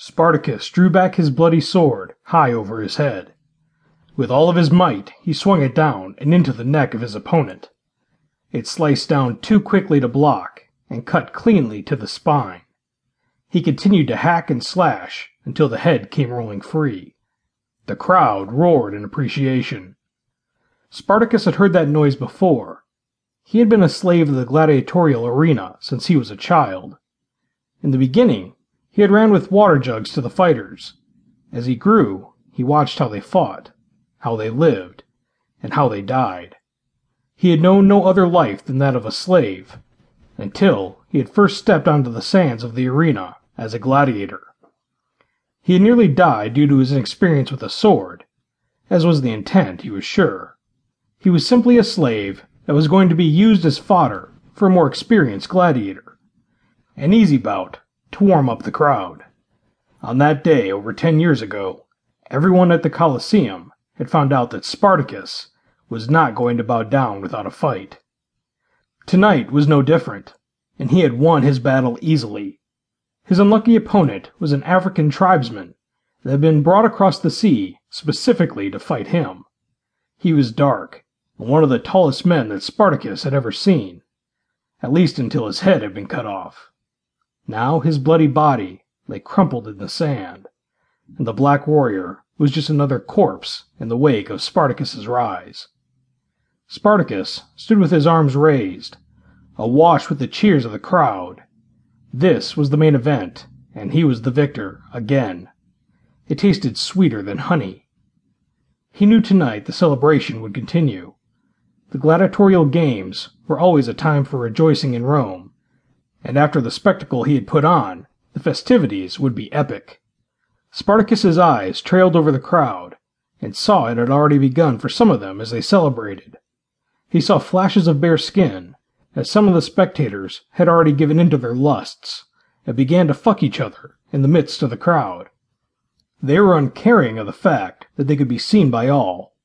Spartacus drew back his bloody sword high over his head. With all of his might he swung it down and into the neck of his opponent. It sliced down too quickly to block and cut cleanly to the spine. He continued to hack and slash until the head came rolling free. The crowd roared in appreciation. Spartacus had heard that noise before. He had been a slave of the gladiatorial arena since he was a child. In the beginning, he had ran with water jugs to the fighters. As he grew, he watched how they fought, how they lived, and how they died. He had known no other life than that of a slave, until he had first stepped onto the sands of the arena as a gladiator. He had nearly died due to his inexperience with a sword, as was the intent, he was sure. He was simply a slave that was going to be used as fodder for a more experienced gladiator. An easy bout to warm up the crowd. On that day, over ten years ago, everyone at the Colosseum had found out that Spartacus was not going to bow down without a fight. Tonight was no different, and he had won his battle easily. His unlucky opponent was an African tribesman that had been brought across the sea specifically to fight him. He was dark, and one of the tallest men that Spartacus had ever seen, at least until his head had been cut off. Now his bloody body lay crumpled in the sand, and the black warrior was just another corpse in the wake of Spartacus's rise. Spartacus stood with his arms raised, awash with the cheers of the crowd. This was the main event, and he was the victor again. It tasted sweeter than honey. He knew tonight the celebration would continue. The gladiatorial games were always a time for rejoicing in Rome, and after the spectacle he had put on, the festivities would be epic. Spartacus's eyes trailed over the crowd, and saw it had already begun for some of them as they celebrated. He saw flashes of bare skin, as some of the spectators had already given in to their lusts, and began to fuck each other in the midst of the crowd. They were uncaring of the fact that they could be seen by all,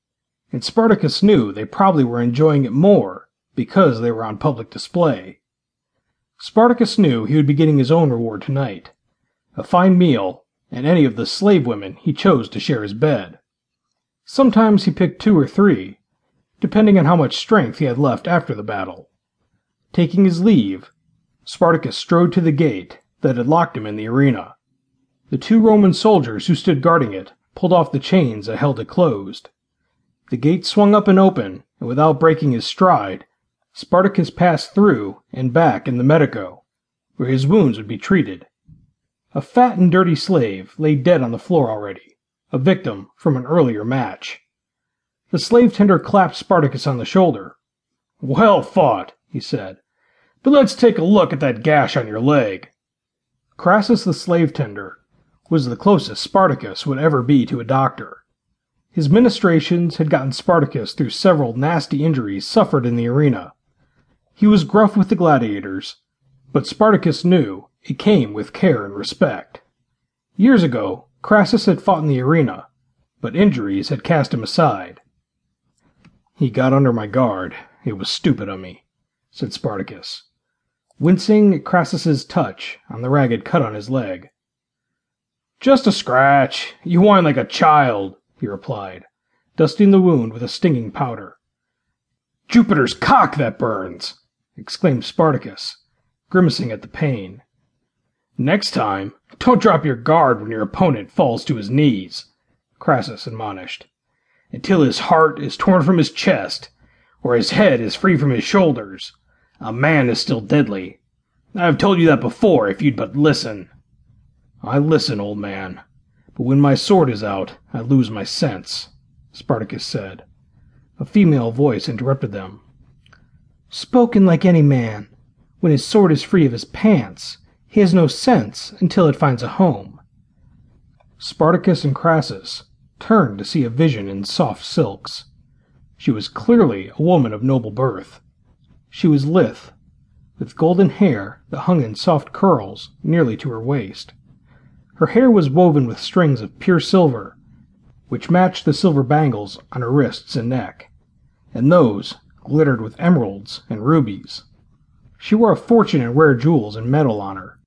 and Spartacus knew they probably were enjoying it more because they were on public display. Spartacus knew he would be getting his own reward tonight a fine meal and any of the slave women he chose to share his bed. Sometimes he picked two or three, depending on how much strength he had left after the battle. Taking his leave, Spartacus strode to the gate that had locked him in the arena. The two Roman soldiers who stood guarding it pulled off the chains that held it closed. The gate swung up and open, and without breaking his stride, Spartacus passed through and back in the medico, where his wounds would be treated. A fat and dirty slave lay dead on the floor already, a victim from an earlier match. The slave tender clapped Spartacus on the shoulder. Well fought, he said. But let's take a look at that gash on your leg. Crassus the slave tender was the closest Spartacus would ever be to a doctor. His ministrations had gotten Spartacus through several nasty injuries suffered in the arena, he was gruff with the gladiators, but Spartacus knew it came with care and respect. Years ago, Crassus had fought in the arena, but injuries had cast him aside. He got under my guard. It was stupid of me, said Spartacus, wincing at Crassus's touch on the ragged cut on his leg. Just a scratch. You whine like a child, he replied, dusting the wound with a stinging powder. Jupiter's cock that burns! Exclaimed Spartacus, grimacing at the pain. Next time, don't drop your guard when your opponent falls to his knees, Crassus admonished, until his heart is torn from his chest, or his head is free from his shoulders. A man is still deadly. I have told you that before, if you'd but listen. I listen, old man, but when my sword is out, I lose my sense, Spartacus said. A female voice interrupted them. Spoken like any man. When his sword is free of his pants, he has no sense until it finds a home. Spartacus and Crassus turned to see a vision in soft silks. She was clearly a woman of noble birth. She was lithe, with golden hair that hung in soft curls nearly to her waist. Her hair was woven with strings of pure silver, which matched the silver bangles on her wrists and neck, and those glittered with emeralds and rubies. She wore a fortune in rare jewels and metal on her,